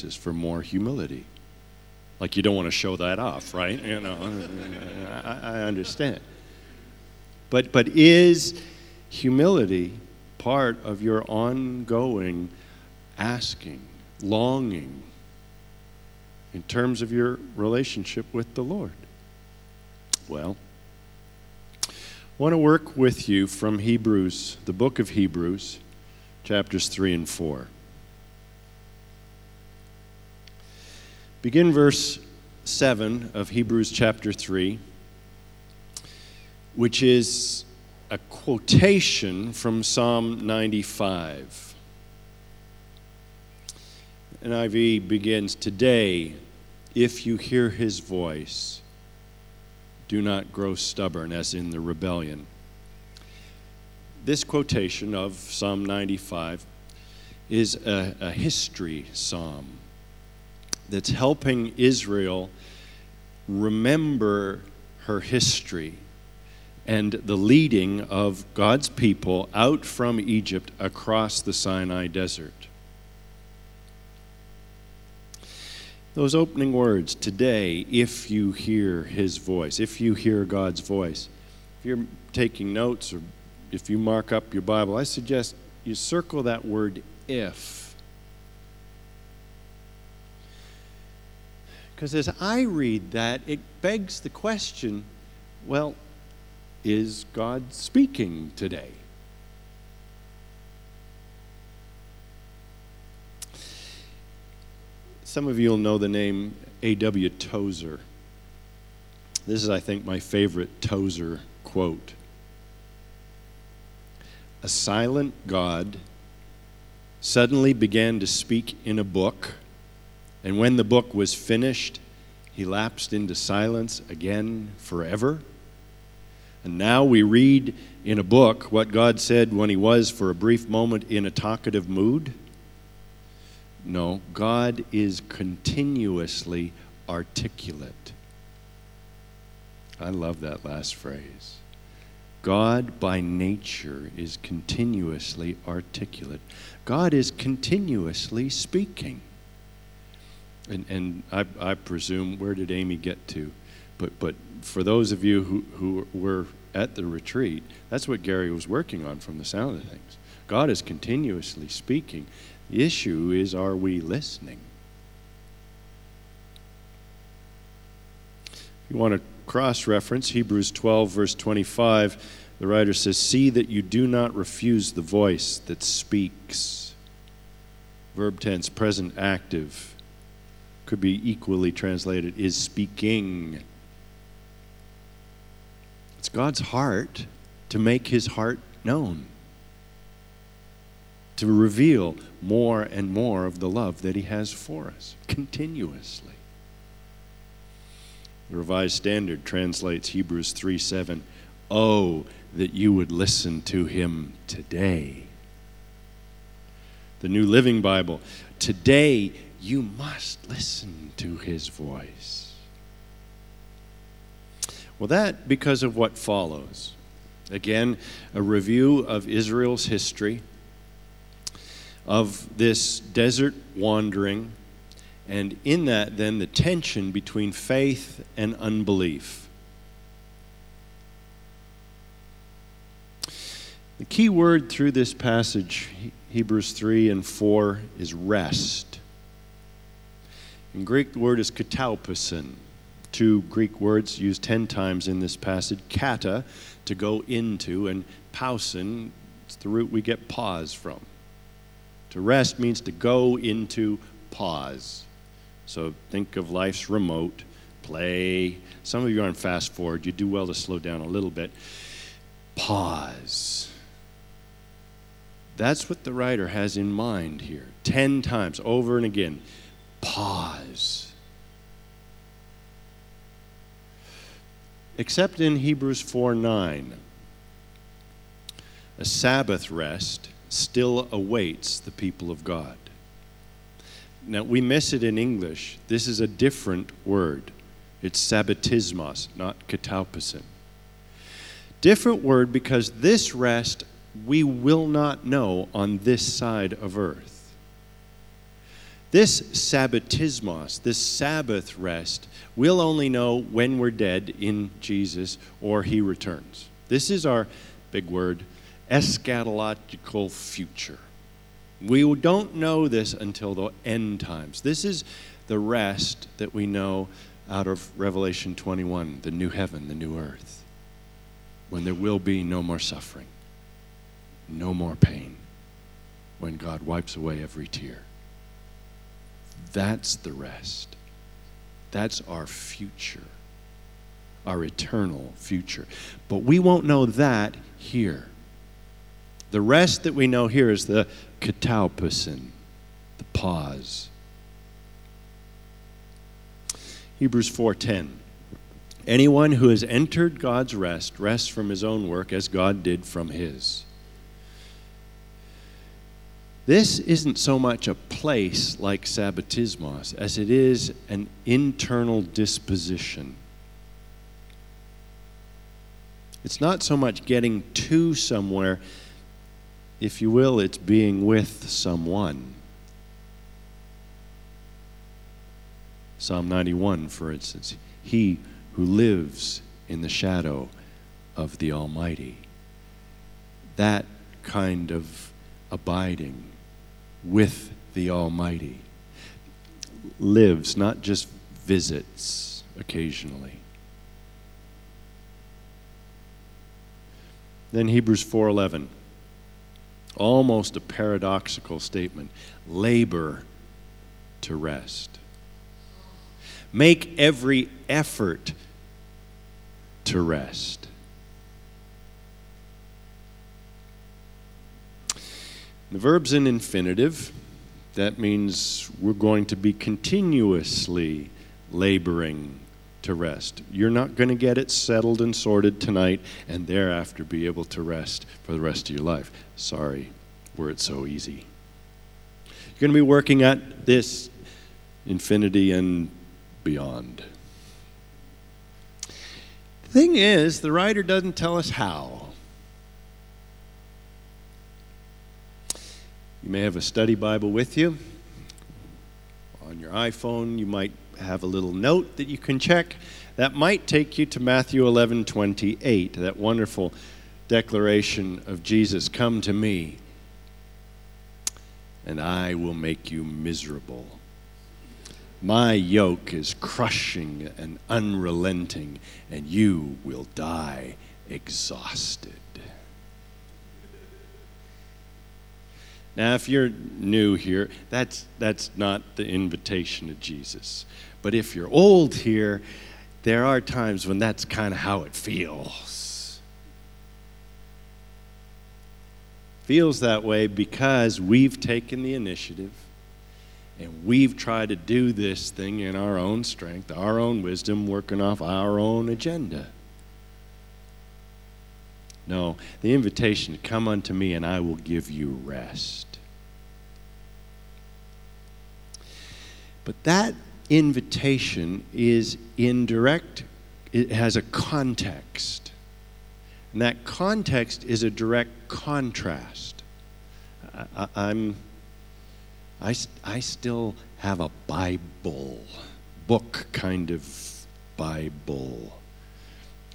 basis for more humility. Like you don't want to show that off, right? You know, I, I understand. But, but is humility part of your ongoing asking, longing in terms of your relationship with the Lord? Well, I want to work with you from Hebrews, the book of Hebrews, chapters 3 and 4. Begin verse 7 of Hebrews chapter 3, which is a quotation from Psalm 95. NIV begins Today, if you hear his voice, do not grow stubborn as in the rebellion. This quotation of Psalm 95 is a, a history psalm that's helping Israel remember her history and the leading of God's people out from Egypt across the Sinai desert. Those opening words, today, if you hear his voice, if you hear God's voice, if you're taking notes or if you mark up your Bible, I suggest you circle that word if Because as I read that, it begs the question well, is God speaking today? Some of you will know the name A.W. Tozer. This is, I think, my favorite Tozer quote. A silent God suddenly began to speak in a book and when the book was finished, he lapsed into silence again forever. And now we read in a book what God said when he was for a brief moment in a talkative mood. No, God is continuously articulate. I love that last phrase. God by nature is continuously articulate. God is continuously speaking. And, and I, I presume, where did Amy get to? But, but for those of you who, who were at the retreat, that's what Gary was working on from the sound of things. God is continuously speaking. The issue is, are we listening? If you want to cross reference Hebrews 12, verse 25, the writer says, See that you do not refuse the voice that speaks. Verb tense, present active could be equally translated is speaking. It's God's heart to make his heart known, to reveal more and more of the love that he has for us continuously. The Revised Standard translates Hebrews 3 7. Oh, that you would listen to him today. The New Living Bible. Today you must listen to his voice. Well, that because of what follows. Again, a review of Israel's history, of this desert wandering, and in that, then, the tension between faith and unbelief. The key word through this passage, Hebrews 3 and 4, is rest. In Greek, the word is katapausin. Two Greek words used 10 times in this passage kata, to go into, and pausin, it's the root we get pause from. To rest means to go into pause. So think of life's remote, play. Some of you are on fast forward. You do well to slow down a little bit. Pause. That's what the writer has in mind here. Ten times, over and again pause. Except in Hebrews 4 9, a Sabbath rest still awaits the people of God. Now, we miss it in English. This is a different word. It's sabbatismos, not katapausin. Different word because this rest we will not know on this side of earth. This sabbatismos, this Sabbath rest, we'll only know when we're dead in Jesus or he returns. This is our big word, eschatological future. We don't know this until the end times. This is the rest that we know out of Revelation 21 the new heaven, the new earth, when there will be no more suffering, no more pain, when God wipes away every tear. That's the rest. That's our future, our eternal future. But we won't know that here. The rest that we know here is the katapausin, the pause. Hebrews 4:10 Anyone who has entered God's rest rests from his own work as God did from his. This isn't so much a place like sabbatismos as it is an internal disposition. It's not so much getting to somewhere, if you will, it's being with someone. Psalm 91, for instance, he who lives in the shadow of the Almighty. That kind of abiding with the Almighty. Lives, not just visits occasionally. Then Hebrews 4:11 almost a paradoxical statement. Labor to rest. Make every effort to rest The verb's an infinitive. That means we're going to be continuously laboring to rest. You're not going to get it settled and sorted tonight and thereafter be able to rest for the rest of your life. Sorry, were it so easy. You're going to be working at this infinity and beyond. The thing is, the writer doesn't tell us how. You may have a study Bible with you. On your iPhone, you might have a little note that you can check. That might take you to Matthew 11 28, that wonderful declaration of Jesus Come to me, and I will make you miserable. My yoke is crushing and unrelenting, and you will die exhausted. Now, if you're new here, that's, that's not the invitation of Jesus. But if you're old here, there are times when that's kind of how it feels. Feels that way because we've taken the initiative and we've tried to do this thing in our own strength, our own wisdom, working off our own agenda. No, the invitation come unto me and I will give you rest. But that invitation is indirect, it has a context. And that context is a direct contrast. I, am I, I still have a Bible, book kind of Bible.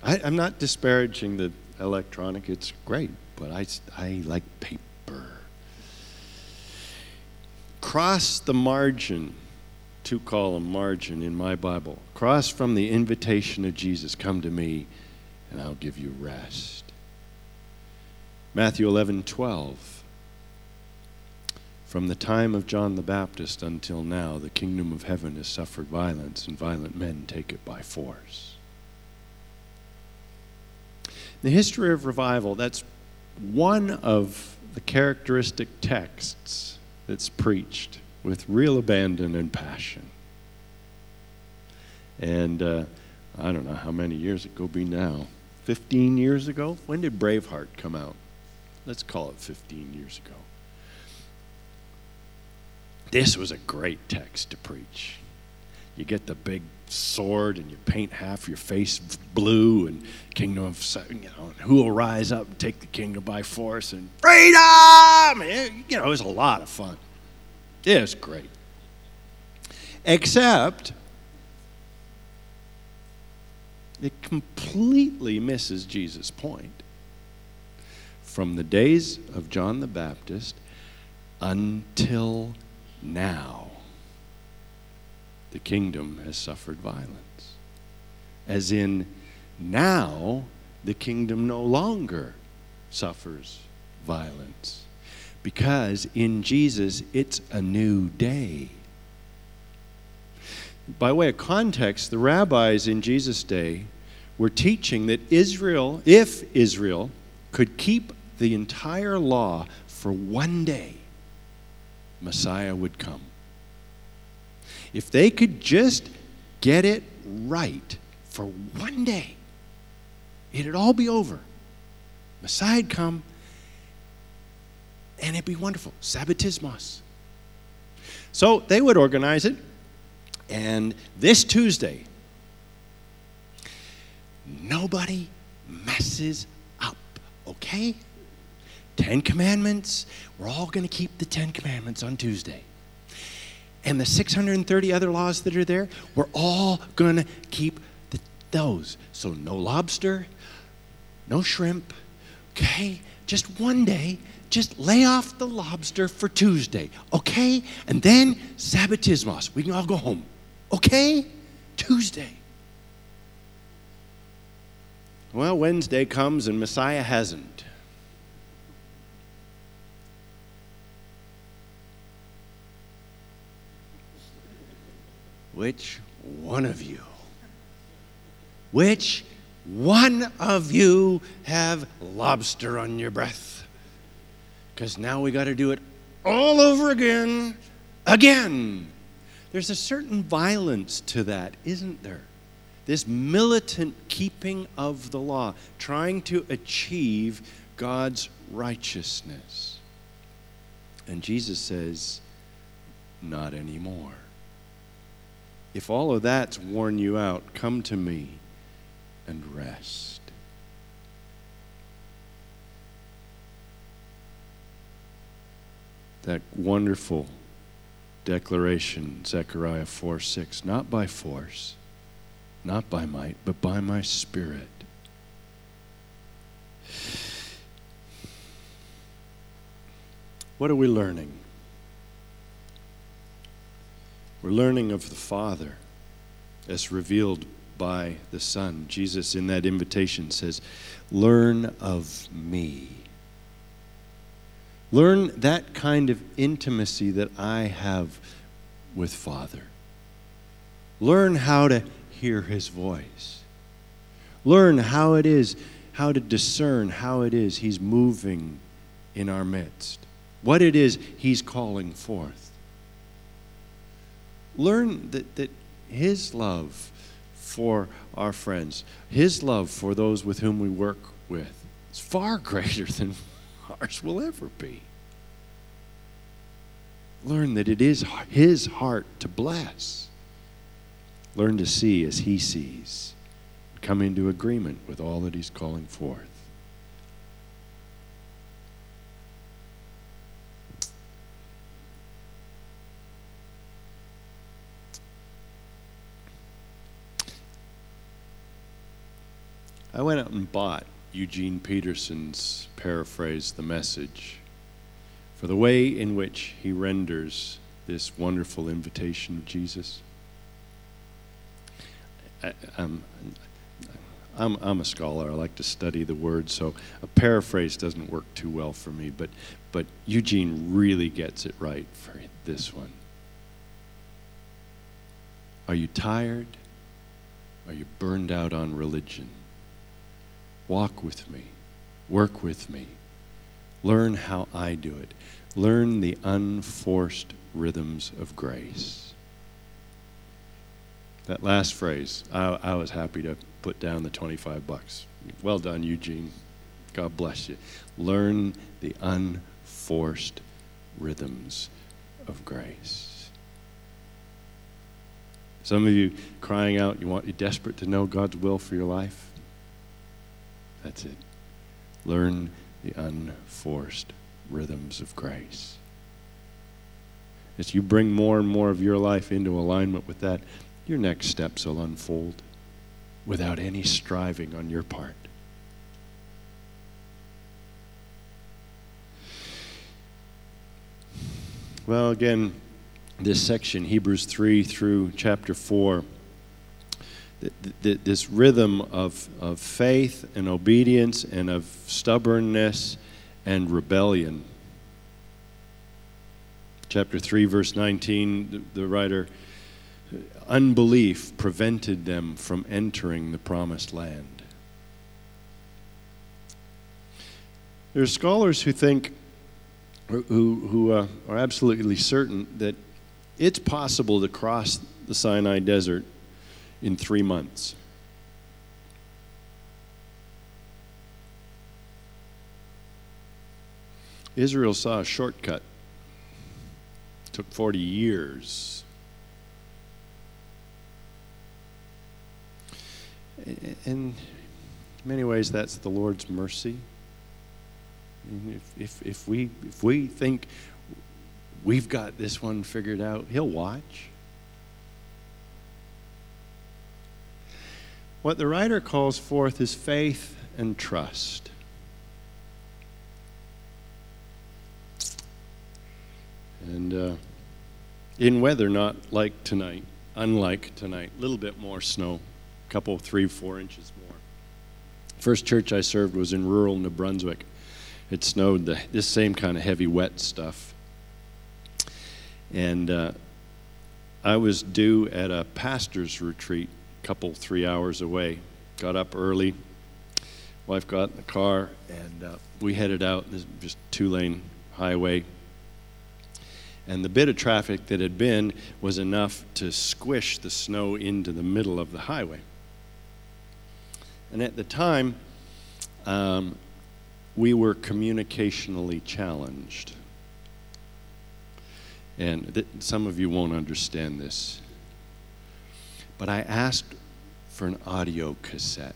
I, I'm not disparaging the electronic, it's great, but I, I like paper. Cross the margin, two column margin in my Bible. Cross from the invitation of Jesus, come to me and I'll give you rest. Matthew 11, 12. From the time of John the Baptist until now, the kingdom of heaven has suffered violence, and violent men take it by force the history of revival, that's one of the characteristic texts that's preached with real abandon and passion. And uh, I don't know how many years ago be now. 15 years ago? When did Braveheart come out? Let's call it 15 years ago. This was a great text to preach. You get the big sword and you paint half your face blue and kingdom of you know who will rise up and take the kingdom by force and freedom you know it was a lot of fun it was great Except it completely misses Jesus' point. From the days of John the Baptist until now, the kingdom has suffered violence. As in, now the kingdom no longer suffers violence. Because in Jesus, it's a new day. By way of context, the rabbis in Jesus' day were teaching that Israel, if Israel could keep the entire law for one day, Messiah would come. If they could just get it right for one day, it'd all be over. Messiah'd come, and it'd be wonderful. Sabbatismos. So they would organize it, and this Tuesday, nobody messes up, okay? Ten Commandments. We're all going to keep the Ten Commandments on Tuesday. And the 630 other laws that are there, we're all going to keep the, those. So no lobster, no shrimp, okay? Just one day, just lay off the lobster for Tuesday, okay? And then Sabbatismos. We can all go home, okay? Tuesday. Well, Wednesday comes and Messiah hasn't. Which one of you? Which one of you have lobster on your breath? Because now we got to do it all over again, again. There's a certain violence to that, isn't there? This militant keeping of the law, trying to achieve God's righteousness. And Jesus says, Not anymore. If all of that's worn you out, come to me and rest. That wonderful declaration, Zechariah 4 6, not by force, not by might, but by my spirit. What are we learning? We're learning of the Father as revealed by the Son. Jesus, in that invitation, says, Learn of me. Learn that kind of intimacy that I have with Father. Learn how to hear His voice. Learn how it is, how to discern how it is He's moving in our midst, what it is He's calling forth learn that, that His love for our friends, His love for those with whom we work with, is far greater than ours will ever be. Learn that it is His heart to bless. Learn to see as He sees. Come into agreement with all that He's calling forth. I went out and bought Eugene Peterson's paraphrase, The Message, for the way in which he renders this wonderful invitation of Jesus. I, am I'm, I'm a scholar. I like to study the word, so a paraphrase doesn't work too well for me, but, but Eugene really gets it right for this one. Are you tired? Are you burned out on religion? Walk with me, work with me, learn how I do it, learn the unforced rhythms of grace. That last phrase, I, I was happy to put down the 25 bucks. Well done, Eugene. God bless you. Learn the unforced rhythms of grace. Some of you crying out, you want you desperate to know God's will for your life. That's it. Learn the unforced rhythms of grace. as you bring more and more of your life into alignment with that, your next steps will unfold without any striving on your part. Well, again, this section, Hebrews 3 through chapter 4, this rhythm of, of faith and obedience and of stubbornness and rebellion. Chapter 3, verse 19, the, the writer, unbelief prevented them from entering the promised land. There are scholars who think who, who uh, are absolutely certain that it's possible to cross the Sinai Desert in three months. Israel saw a shortcut. It took 40 years. In many ways, that's the Lord's mercy. If, if, if, we, if we think we've got this one figured out, He'll watch. What the writer calls forth is faith and trust. And uh, in weather not like tonight, unlike tonight, a little bit more snow, a couple, three, four inches more. First church I served was in rural New Brunswick it snowed the, this same kind of heavy, wet stuff. And uh, I was due at a pastor's retreat, couple, three hours away. Got up early. Wife got in the car, and uh, we headed out. This just two lane highway. And the bit of traffic that had been was enough to squish the snow into the middle of the highway. And at the time, um, we were communicationally challenged. And th- some of you won't understand this. But I asked for an audio cassette.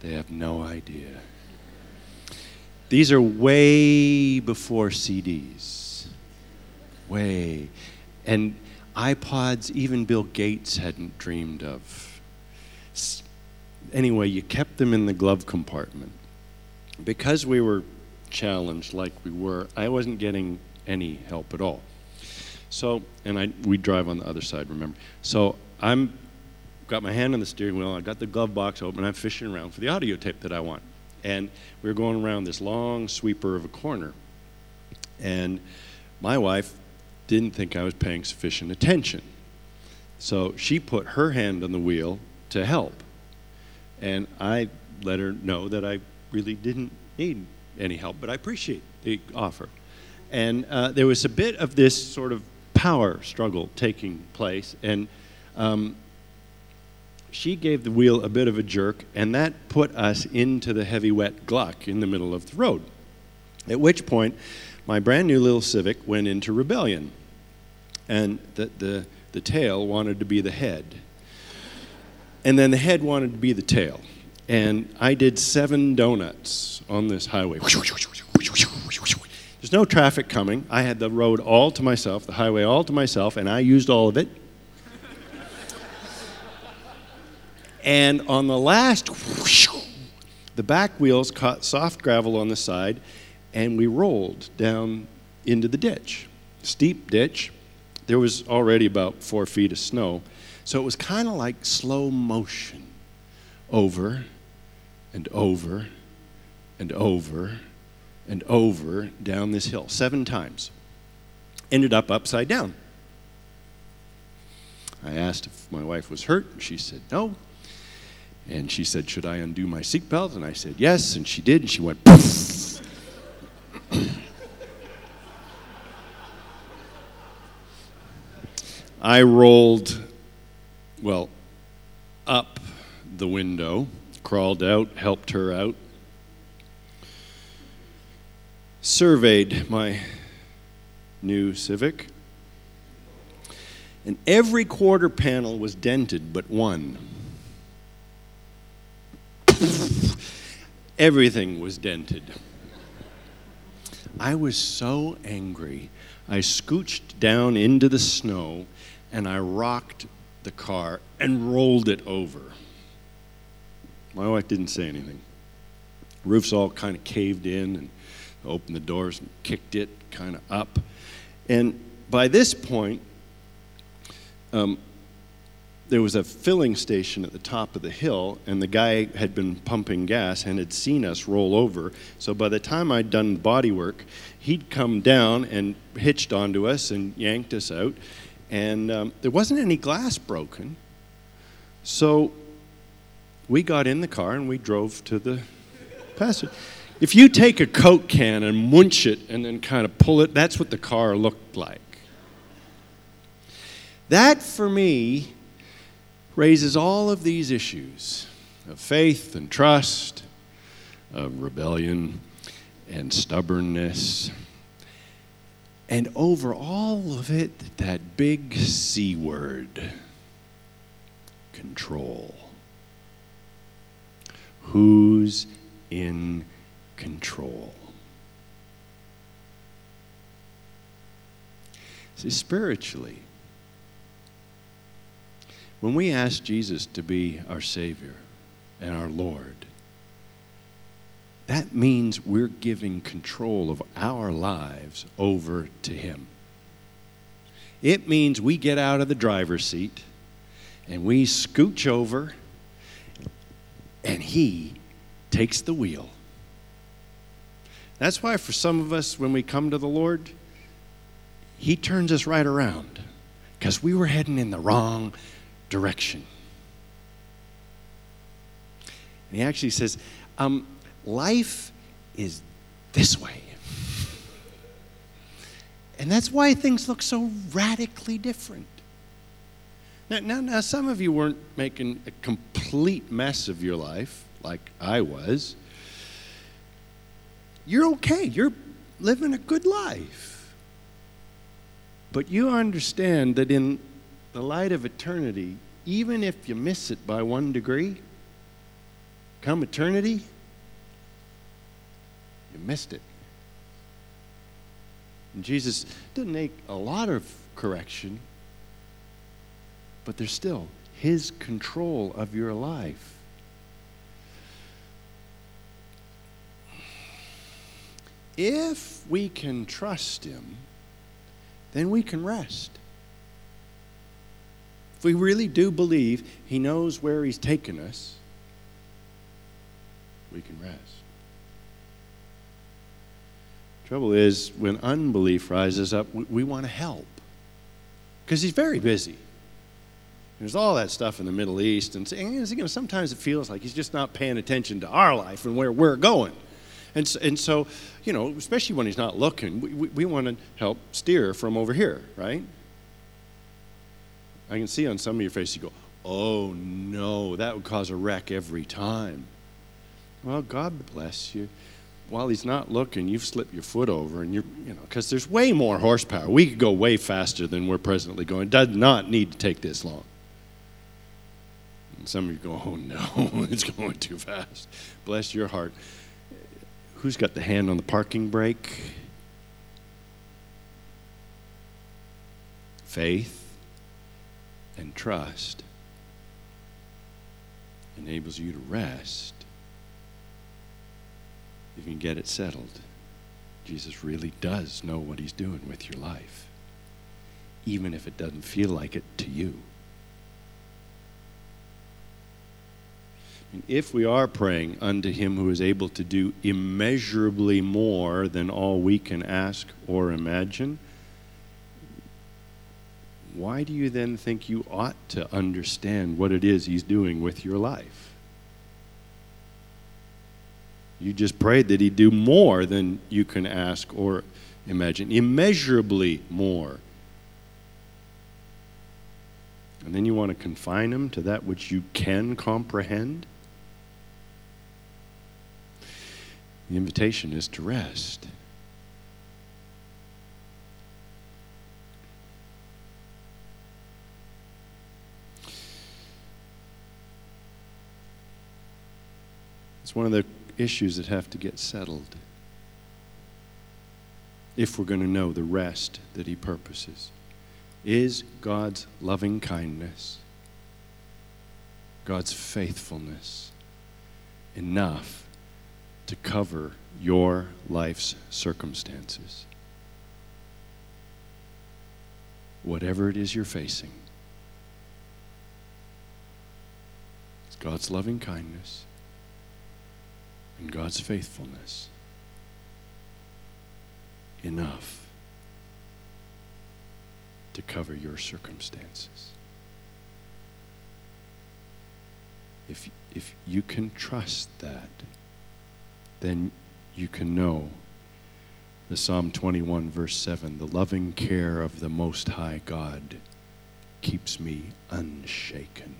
They have no idea. These are way before CDs. Way. And iPods, even Bill Gates hadn't dreamed of anyway, you kept them in the glove compartment. Because we were challenged like we were, I wasn't getting any help at all. So, and I we drive on the other side, remember. So I'm got my hand on the steering wheel, I got the glove box open, I'm fishing around for the audio tape that I want. And we were going around this long sweeper of a corner. And my wife didn't think I was paying sufficient attention. So she put her hand on the wheel to help. And I let her know that I really didn't need any help, but I appreciate the offer. And uh, there was a bit of this sort of power struggle taking place. And um, she gave the wheel a bit of a jerk, and that put us into the heavy, wet Gluck in the middle of the road. At which point, my brand new little Civic went into rebellion. And the, the, the tail wanted to be the head. And then the head wanted to be the tail. And I did seven donuts on this highway. There's no traffic coming. I had the road all to myself, the highway all to myself, and I used all of it. And on the last, the back wheels caught soft gravel on the side, and we rolled down into the ditch. Steep ditch. There was already about four feet of snow. So it was kind of like slow motion over and over and over and over down this hill seven times. Ended up upside down. I asked if my wife was hurt. and She said no. And she said, Should I undo my seatbelt? And I said, Yes. And she did. And she went, I rolled well, up the window, crawled out, helped her out, surveyed my new Civic, and every quarter panel was dented but one. Everything was dented. I was so angry. I scooched down into the snow and I rocked the car and rolled it over. My wife didn't say anything. roof's all kind of caved in and opened the doors and kicked it kind of up. And by this point, um, there was a filling station at the top of the hill, and the guy had been pumping gas and had seen us roll over. So by the time I'd done body work, he'd come down and hitched onto us and yanked us out. And um, there wasn't any glass broken. So we got in the car and we drove to the pasture. If you take a Coke can and munch it and then kind of pull it, that's what the car looked like. That, for me, raises all of these issues of faith and trust, of rebellion and stubbornness. And over all of it, that big C word control. Who's in control? See, spiritually, when we ask Jesus to be our Savior and our Lord, that means we're giving control of our lives over to Him. It means we get out of the driver's seat and we scooch over, and He takes the wheel. That's why, for some of us, when we come to the Lord, He turns us right around because we were heading in the wrong direction. And he actually says, um, Life is this way. And that's why things look so radically different. Now, now, now, some of you weren't making a complete mess of your life like I was. You're okay. You're living a good life. But you understand that in the light of eternity, even if you miss it by one degree, come eternity, you missed it. And Jesus didn't make a lot of correction, but there's still His control of your life. If we can trust Him, then we can rest. We really do believe He knows where He's taken us, we can rest. Trouble is, when unbelief rises up, we, we want to help because He's very busy. There's all that stuff in the Middle East, and you know, sometimes it feels like He's just not paying attention to our life and where we're going. And so, and so you know, especially when He's not looking, we, we, we want to help steer from over here, right? I can see on some of your faces, you go, oh no, that would cause a wreck every time. Well, God bless you. While he's not looking, you've slipped your foot over, and you're, you know, because there's way more horsepower. We could go way faster than we're presently going. It does not need to take this long. And some of you go, oh no, it's going too fast. Bless your heart. Who's got the hand on the parking brake? Faith and trust enables you to rest if you can get it settled. Jesus really does know what he's doing with your life, even if it doesn't feel like it to you. And if we are praying unto him who is able to do immeasurably more than all we can ask or imagine, why do you then think you ought to understand what it is He's doing with your life? You just prayed that He'd do more than you can ask or imagine, immeasurably more. And then you want to confine Him to that which you can comprehend? The invitation is to rest. One of the issues that have to get settled. if we're going to know the rest that He purposes. Is God's loving kindness, God's faithfulness enough to cover your life's circumstances? Whatever it is you're facing, it's God's loving kindness and God's faithfulness enough to cover your circumstances. If, if you can trust that, then you can know the Psalm 21, verse 7 the loving care of the Most High God keeps me unshaken.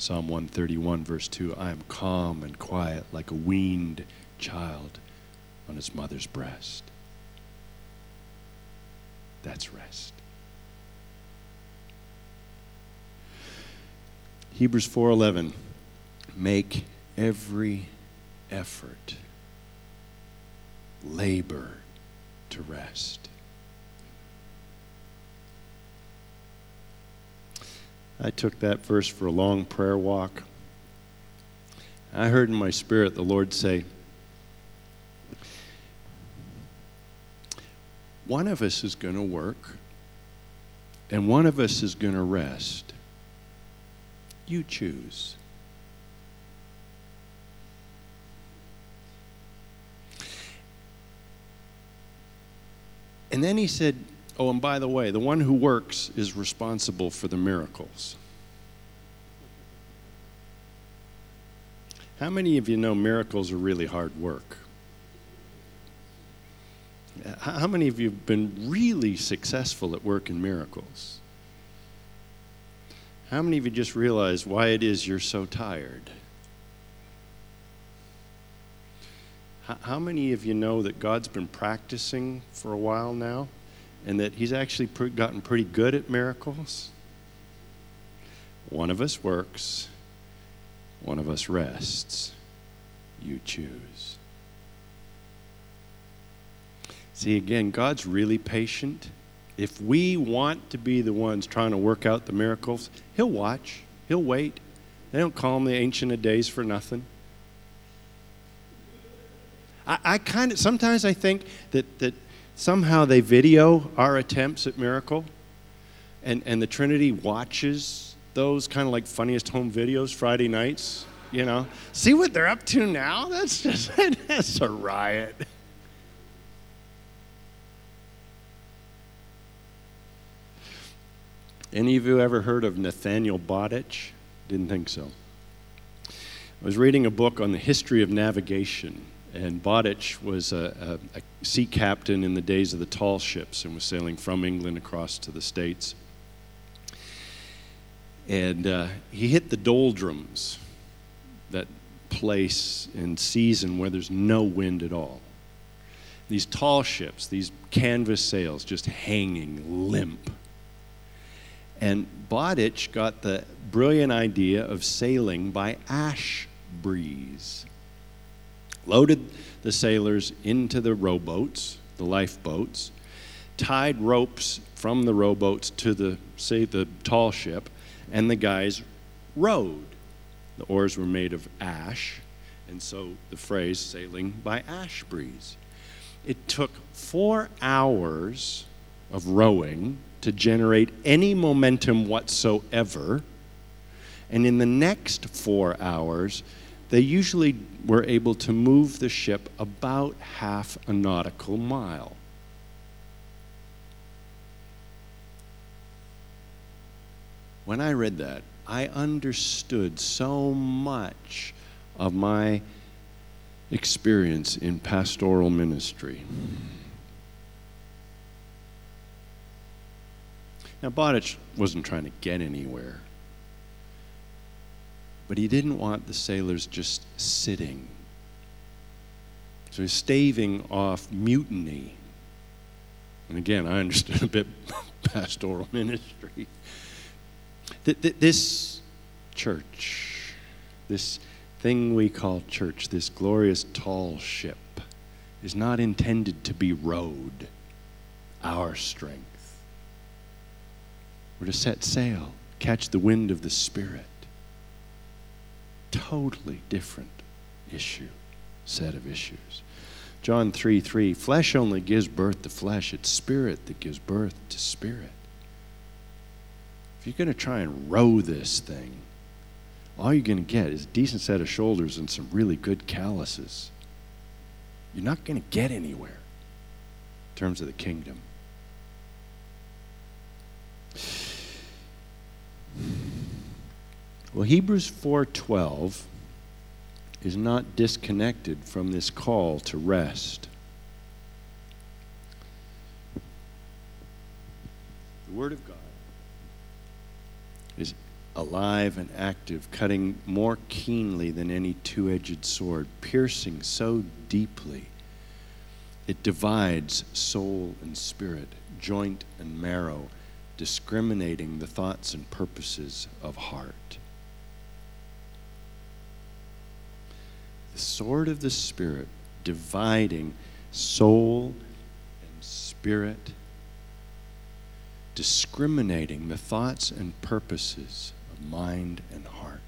Psalm 131, verse 2 I am calm and quiet like a weaned child on his mother's breast. That's rest. Hebrews 4:11 Make every effort labor to rest. I took that verse for a long prayer walk. I heard in my spirit the Lord say, one of us is going to work and one of us is going to rest. You choose. And then he said, Oh, and by the way, the one who works is responsible for the miracles. How many of you know miracles are really hard work? How many of you have been really successful at working miracles? How many of you just realize why it is you're so tired? How many of you know that God's been practicing for a while now and that He's actually gotten pretty good at miracles? One of us works, one of us rests. You choose. See, again, God's really patient. If we want to be the ones trying to work out the miracles, He'll watch, He'll wait. They don't call Him the Ancient of Days for nothing. I, I kind of, sometimes I think that, that somehow they video our attempts at miracle, and, and the Trinity watches those kind of like funniest home videos Friday nights, you know. See what they're up to now? That's just, that's a riot. Any of you ever heard of Nathaniel Bowditch? Didn't think so. I was reading a book on the history of navigation, and Bowditch was a, a, a sea captain in the days of the tall ships and was sailing from England across to the States. And uh, he hit the doldrums, that place and season where there's no wind at all. These tall ships, these canvas sails just hanging limp and Bowditch got the brilliant idea of sailing by ash breeze. Loaded the sailors into the rowboats, the lifeboats, tied ropes from the rowboats to the, say, the tall ship, and the guys rowed. The oars were made of ash, and so the phrase sailing by ash breeze. It took four hours of rowing to generate any momentum whatsoever. And in the next four hours, they usually were able to move the ship about half a nautical mile. When I read that, I understood so much of my experience in pastoral ministry. Now, Bowditch wasn't trying to get anywhere, but he didn't want the sailors just sitting. So he's staving off mutiny. And again, I understood a bit pastoral ministry. This church, this thing we call church, this glorious tall ship, is not intended to be rowed, our strength. We're to set sail, catch the wind of the Spirit. Totally different issue, set of issues. John 3 3 Flesh only gives birth to flesh, it's spirit that gives birth to spirit. If you're going to try and row this thing, all you're going to get is a decent set of shoulders and some really good calluses. You're not going to get anywhere in terms of the kingdom. Well, Hebrews 4:12 is not disconnected from this call to rest. The Word of God is alive and active, cutting more keenly than any two edged sword, piercing so deeply. It divides soul and spirit, joint and marrow, discriminating the thoughts and purposes of heart. The sword of the Spirit, dividing soul and spirit, discriminating the thoughts and purposes of mind and heart.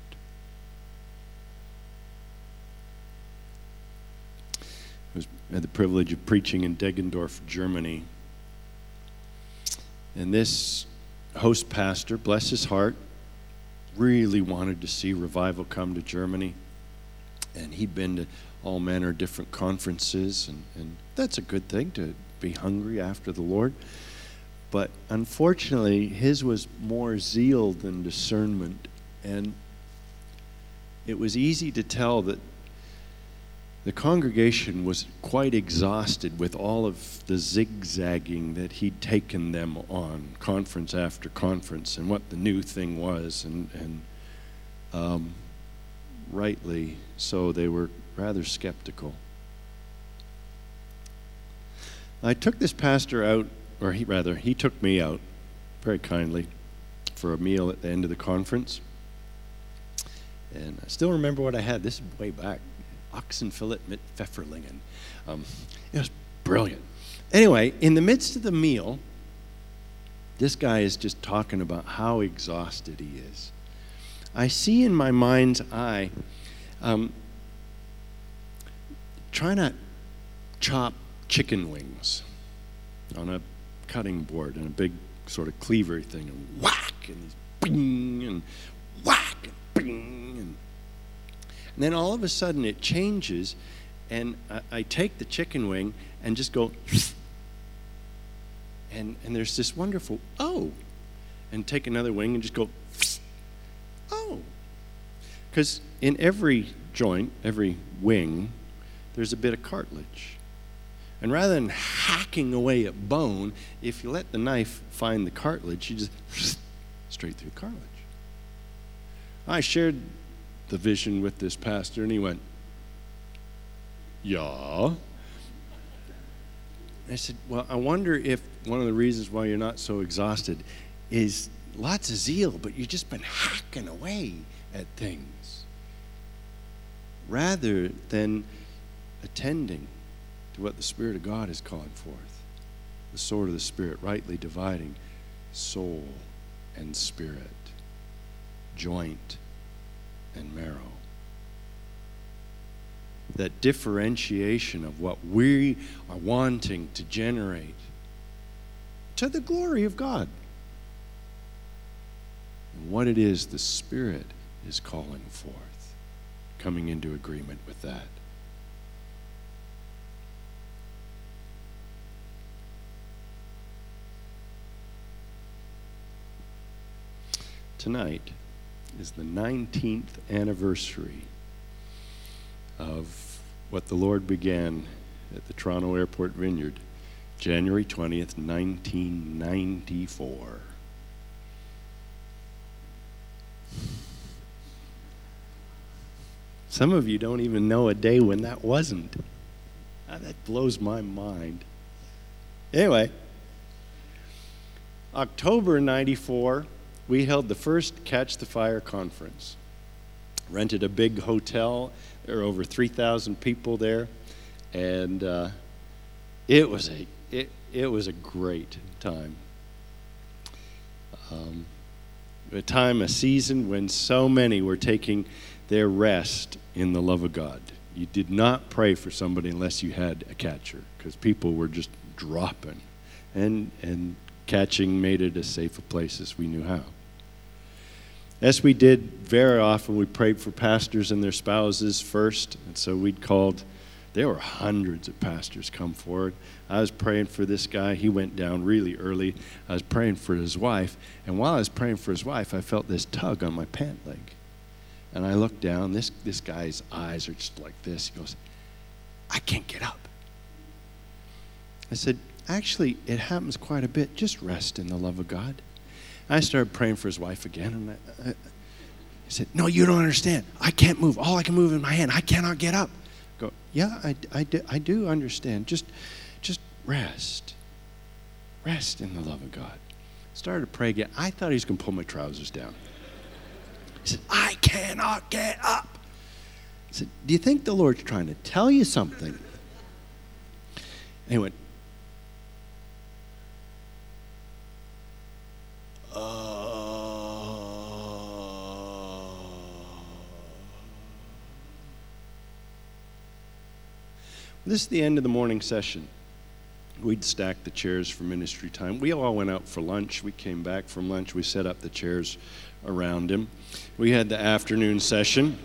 I was had the privilege of preaching in Deggendorf, Germany. And this host pastor, bless his heart, really wanted to see revival come to Germany and he'd been to all manner of different conferences, and, and that's a good thing to be hungry after the Lord. But unfortunately, his was more zeal than discernment, and it was easy to tell that the congregation was quite exhausted with all of the zigzagging that he'd taken them on, conference after conference, and what the new thing was, and and um, rightly so, they were rather skeptical. I took this pastor out, or he rather, he took me out very kindly for a meal at the end of the conference. And I still remember what I had. This is way back. Oxen fillet mit Pfefferlingen. Um, it was brilliant. Anyway, in the midst of the meal, this guy is just talking about how exhausted he is. I see in my mind's eye um, trying to chop chicken wings on a cutting board and a big sort of cleaver thing and whack and these bing and whack and bing and, and then all of a sudden it changes and I, I take the chicken wing and just go and and there's this wonderful oh and take another wing and just go because in every joint every wing there's a bit of cartilage. And rather than hacking away at bone, if you let the knife find the cartilage, you just straight through cartilage. I shared the vision with this pastor, and he went, Yeah. I said, Well, I wonder if one of the reasons why you're not so exhausted is lots of zeal, but you've just been hacking away at things rather than attending to what the Spirit of God is calling forth. The sword of the Spirit, rightly dividing soul and spirit, joint and marrow. That differentiation of what we are wanting to generate to the glory of God. And what it is the Spirit is calling forth, coming into agreement with that. tonight is the 19th anniversary of what the Lord began at the Toronto Airport Vineyard, January 20th, 1994. Some of you don't even know a day when that wasn't. Ah, that blows my mind. Anyway, October 94 we held the first Catch the Fire conference. Rented a big hotel. There were over 3,000 people there. and uh, it was a it, it was a great time. Um, a time, a season when so many were taking their rest in the love of God. You did not pray for somebody unless you had a catcher, because people were just dropping, and and catching made it as safe a place as we knew how. As we did very often, we prayed for pastors and their spouses first, and so we'd called. There were hundreds of pastors come forward. I was praying for this guy. He went down really early. I was praying for his wife, and while I was praying for his wife, I felt this tug on my pant leg. And I looked down. This, this guy's eyes are just like this. He goes, I can't get up. I said, Actually, it happens quite a bit. Just rest in the love of God. I started praying for his wife again, and I, I, he said, No, you don't understand. I can't move. All I can move is my hand. I cannot get up. I go, Yeah, I, I, do, I do understand. Just, just rest. Rest in the love of God. Started to pray again. I thought he was going to pull my trousers down. He said, I cannot get up. I said, Do you think the Lord's trying to tell you something? And he went, oh. This is the end of the morning session. We'd stack the chairs for ministry time. We all went out for lunch. We came back from lunch. We set up the chairs around him. We had the afternoon session.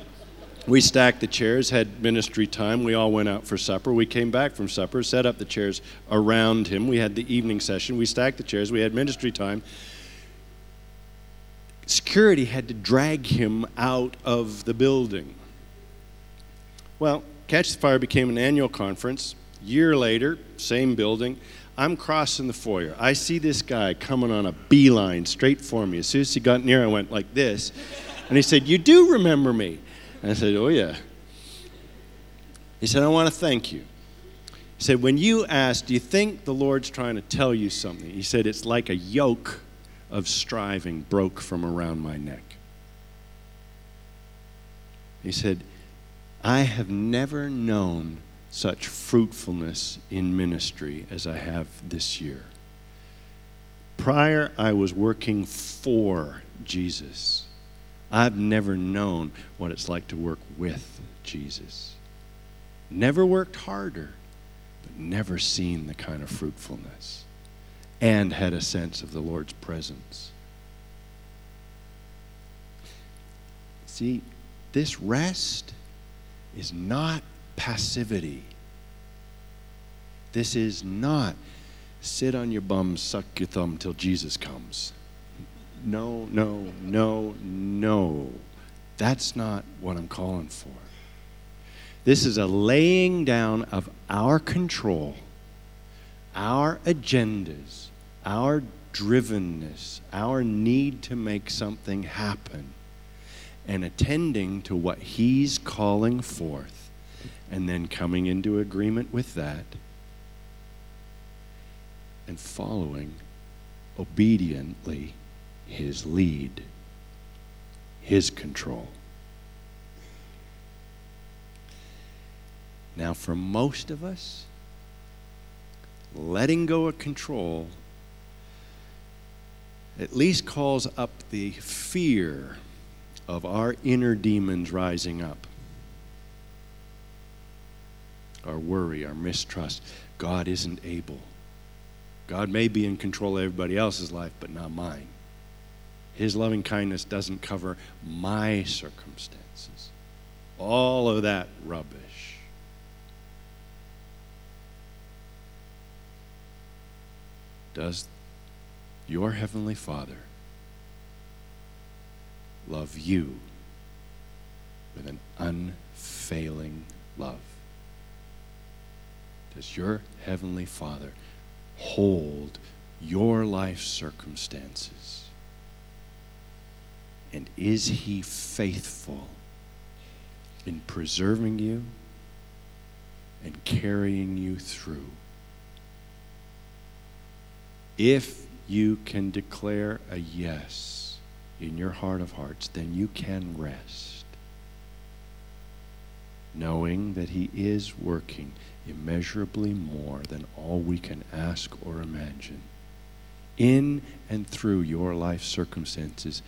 We stacked the chairs, had ministry time. We all went out for supper. We came back from supper, set up the chairs around him. We had the evening session. We stacked the chairs. We had ministry time. Security had to drag him out of the building. Well, Catch the Fire became an annual conference. Year later, same building. I'm crossing the foyer. I see this guy coming on a beeline straight for me. As soon as he got near, I went like this. And he said, You do remember me? And I said, Oh, yeah. He said, I want to thank you. He said, When you asked, Do you think the Lord's trying to tell you something? He said, It's like a yoke of striving broke from around my neck. He said, I have never known such fruitfulness in ministry as I have this year. Prior, I was working for Jesus. I've never known what it's like to work with Jesus. Never worked harder, but never seen the kind of fruitfulness and had a sense of the Lord's presence. See, this rest is not passivity. This is not sit on your bum, suck your thumb till Jesus comes. No, no, no, no. That's not what I'm calling for. This is a laying down of our control, our agendas, our drivenness, our need to make something happen and attending to what He's calling forth, and then coming into agreement with that and following obediently His lead, His control. Now, for most of us, letting go of control at least calls up the fear of our inner demons rising up our worry, our mistrust. God isn't able. God may be in control of everybody else's life, but not mine. His loving kindness doesn't cover my circumstances. All of that rubbish. Does your Heavenly Father love you with an unfailing love? Does your Heavenly Father hold your life circumstances? And is He faithful in preserving you and carrying you through? If you can declare a yes, in your heart of hearts, then you can rest. knowing that He is working immeasurably more than all we can ask or imagine in and through your life circumstances,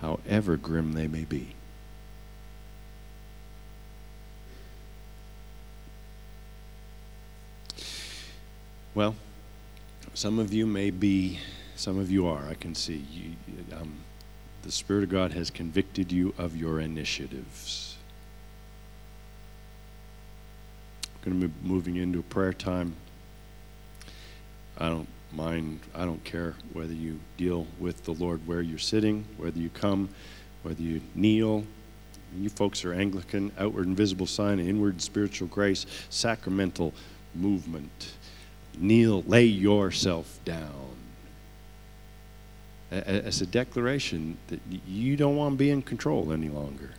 however grim they may be. Well, some of you may be, some of you are, I can see. You, um, the Spirit of God has convicted you of your initiatives. I'm going to be moving into a prayer time. I don't mind, I don't care whether you deal with the Lord where you're sitting, whether you come, whether you kneel. You folks are Anglican, outward and visible sign, inward spiritual grace, sacramental movement. Kneel, lay yourself down. As a declaration that you don't want to be in control any longer.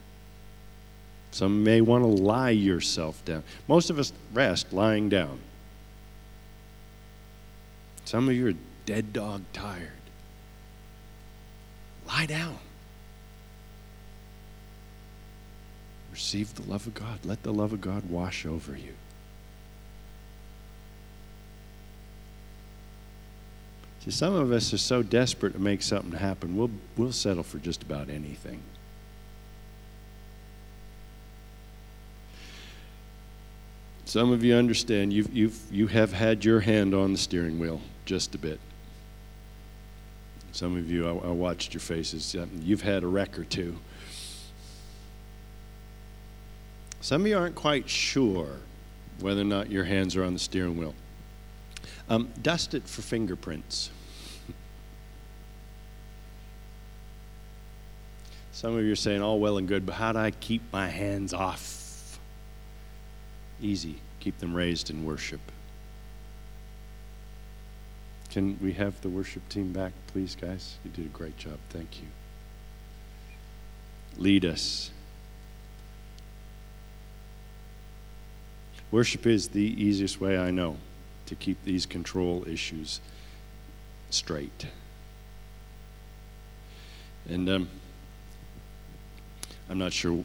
Some may want to lie yourself down. Most of us rest lying down. Some of you are dead dog tired. Lie down. Receive the love of God. Let the love of God wash over you. See, some of us are so desperate to make something happen, we'll, we'll settle for just about anything. Some of you understand you've, you've, you have had your hand on the steering wheel just a bit. Some of you, I, I watched your faces. You've had a wreck or two. Some of you aren't quite sure whether or not your hands are on the steering wheel. Um, dust it for fingerprints. Some of you are saying, all well and good, but how do I keep my hands off? Easy. Keep them raised in worship. Can we have the worship team back, please, guys? You did a great job. Thank you. Lead us. Worship is the easiest way I know to keep these control issues straight. And um, I'm not sure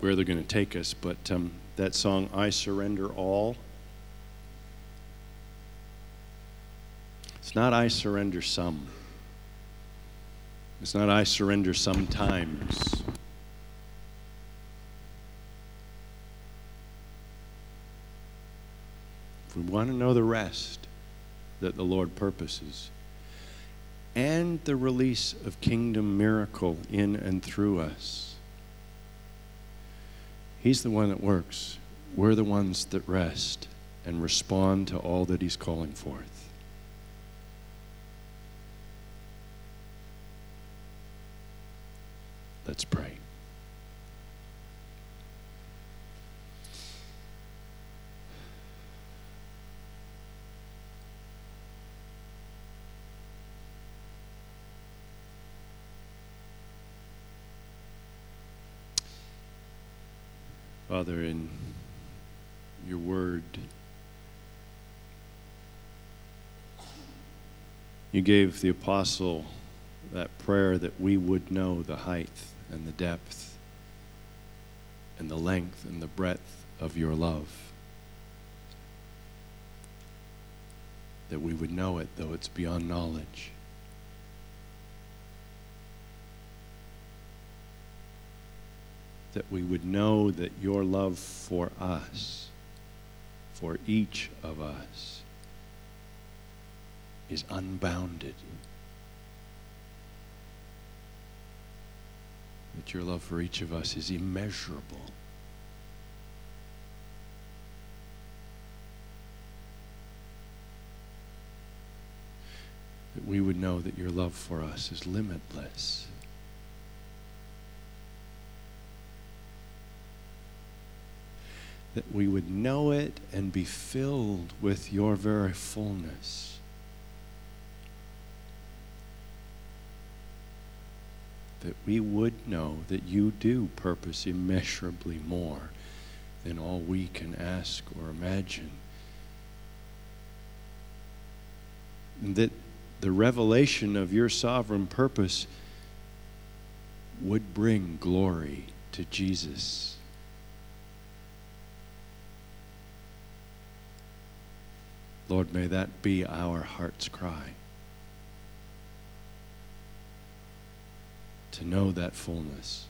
where they're going to take us, but um, that song, I Surrender All, It's not I surrender some. It's not I surrender sometimes. If we want to know the rest that the Lord purposes and the release of kingdom miracle in and through us, He's the one that works. We're the ones that rest and respond to all that He's calling forth. Let's pray. Father, in your word, you gave the apostle that prayer that we would know the height and the depth and the length and the breadth of your love. That we would know it, though it's beyond knowledge. That we would know that your love for us, for each of us, is unbounded. that your love for each of us is immeasurable. That we would know that your love for us is limitless. That we would know it and be filled with your very fullness. that we would know that you do purpose immeasurably more than all we can ask or imagine. And that the revelation of your sovereign purpose would bring glory to Jesus Lord, may that be our heart's cry. To know that fullness.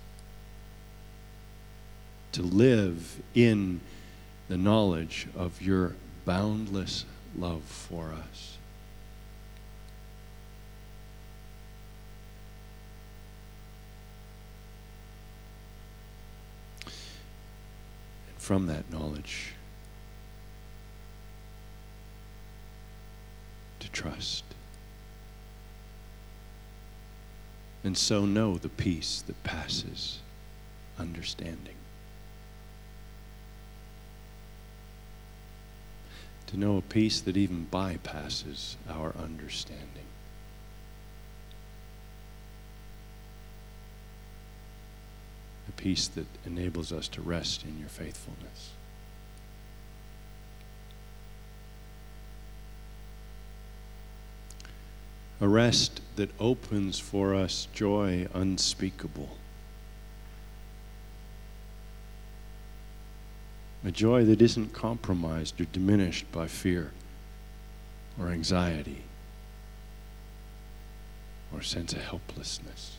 To live in the knowledge of your boundless love for us. And from that knowledge, to trust. And so know the peace that passes understanding. to know a peace that even bypasses our understanding. A peace that enables us to rest in your faithfulness. A rest that opens for us joy unspeakable. A joy that isn't compromised or diminished by fear or anxiety or sense of helplessness.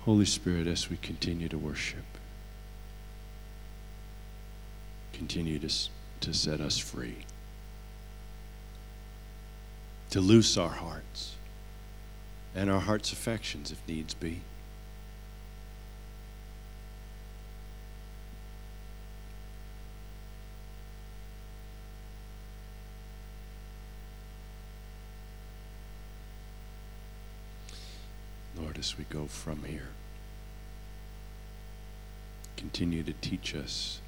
Holy Spirit, as we continue to worship, continue to, to set us free, to loose our hearts and our heart's affections if needs be. Lord, as we go from here. Continue to teach us,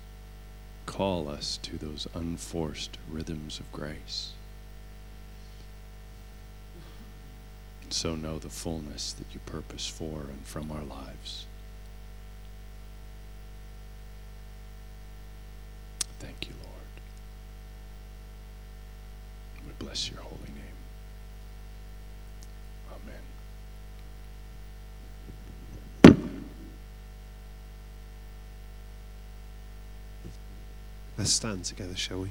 call us to those unforced rhythms of grace. And so know the fullness that you purpose for and from our lives. Thank you, Lord. We bless your holy name. Let's stand together, shall we?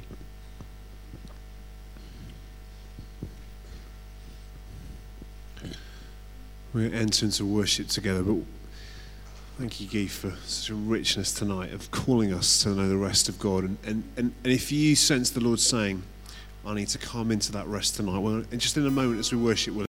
We're into worship together, but thank you, Guy, for such a richness tonight of calling us to know the rest of God. And, and, and, and if you sense the Lord saying, I need to come into that rest tonight, well, just in a moment as we worship, we'll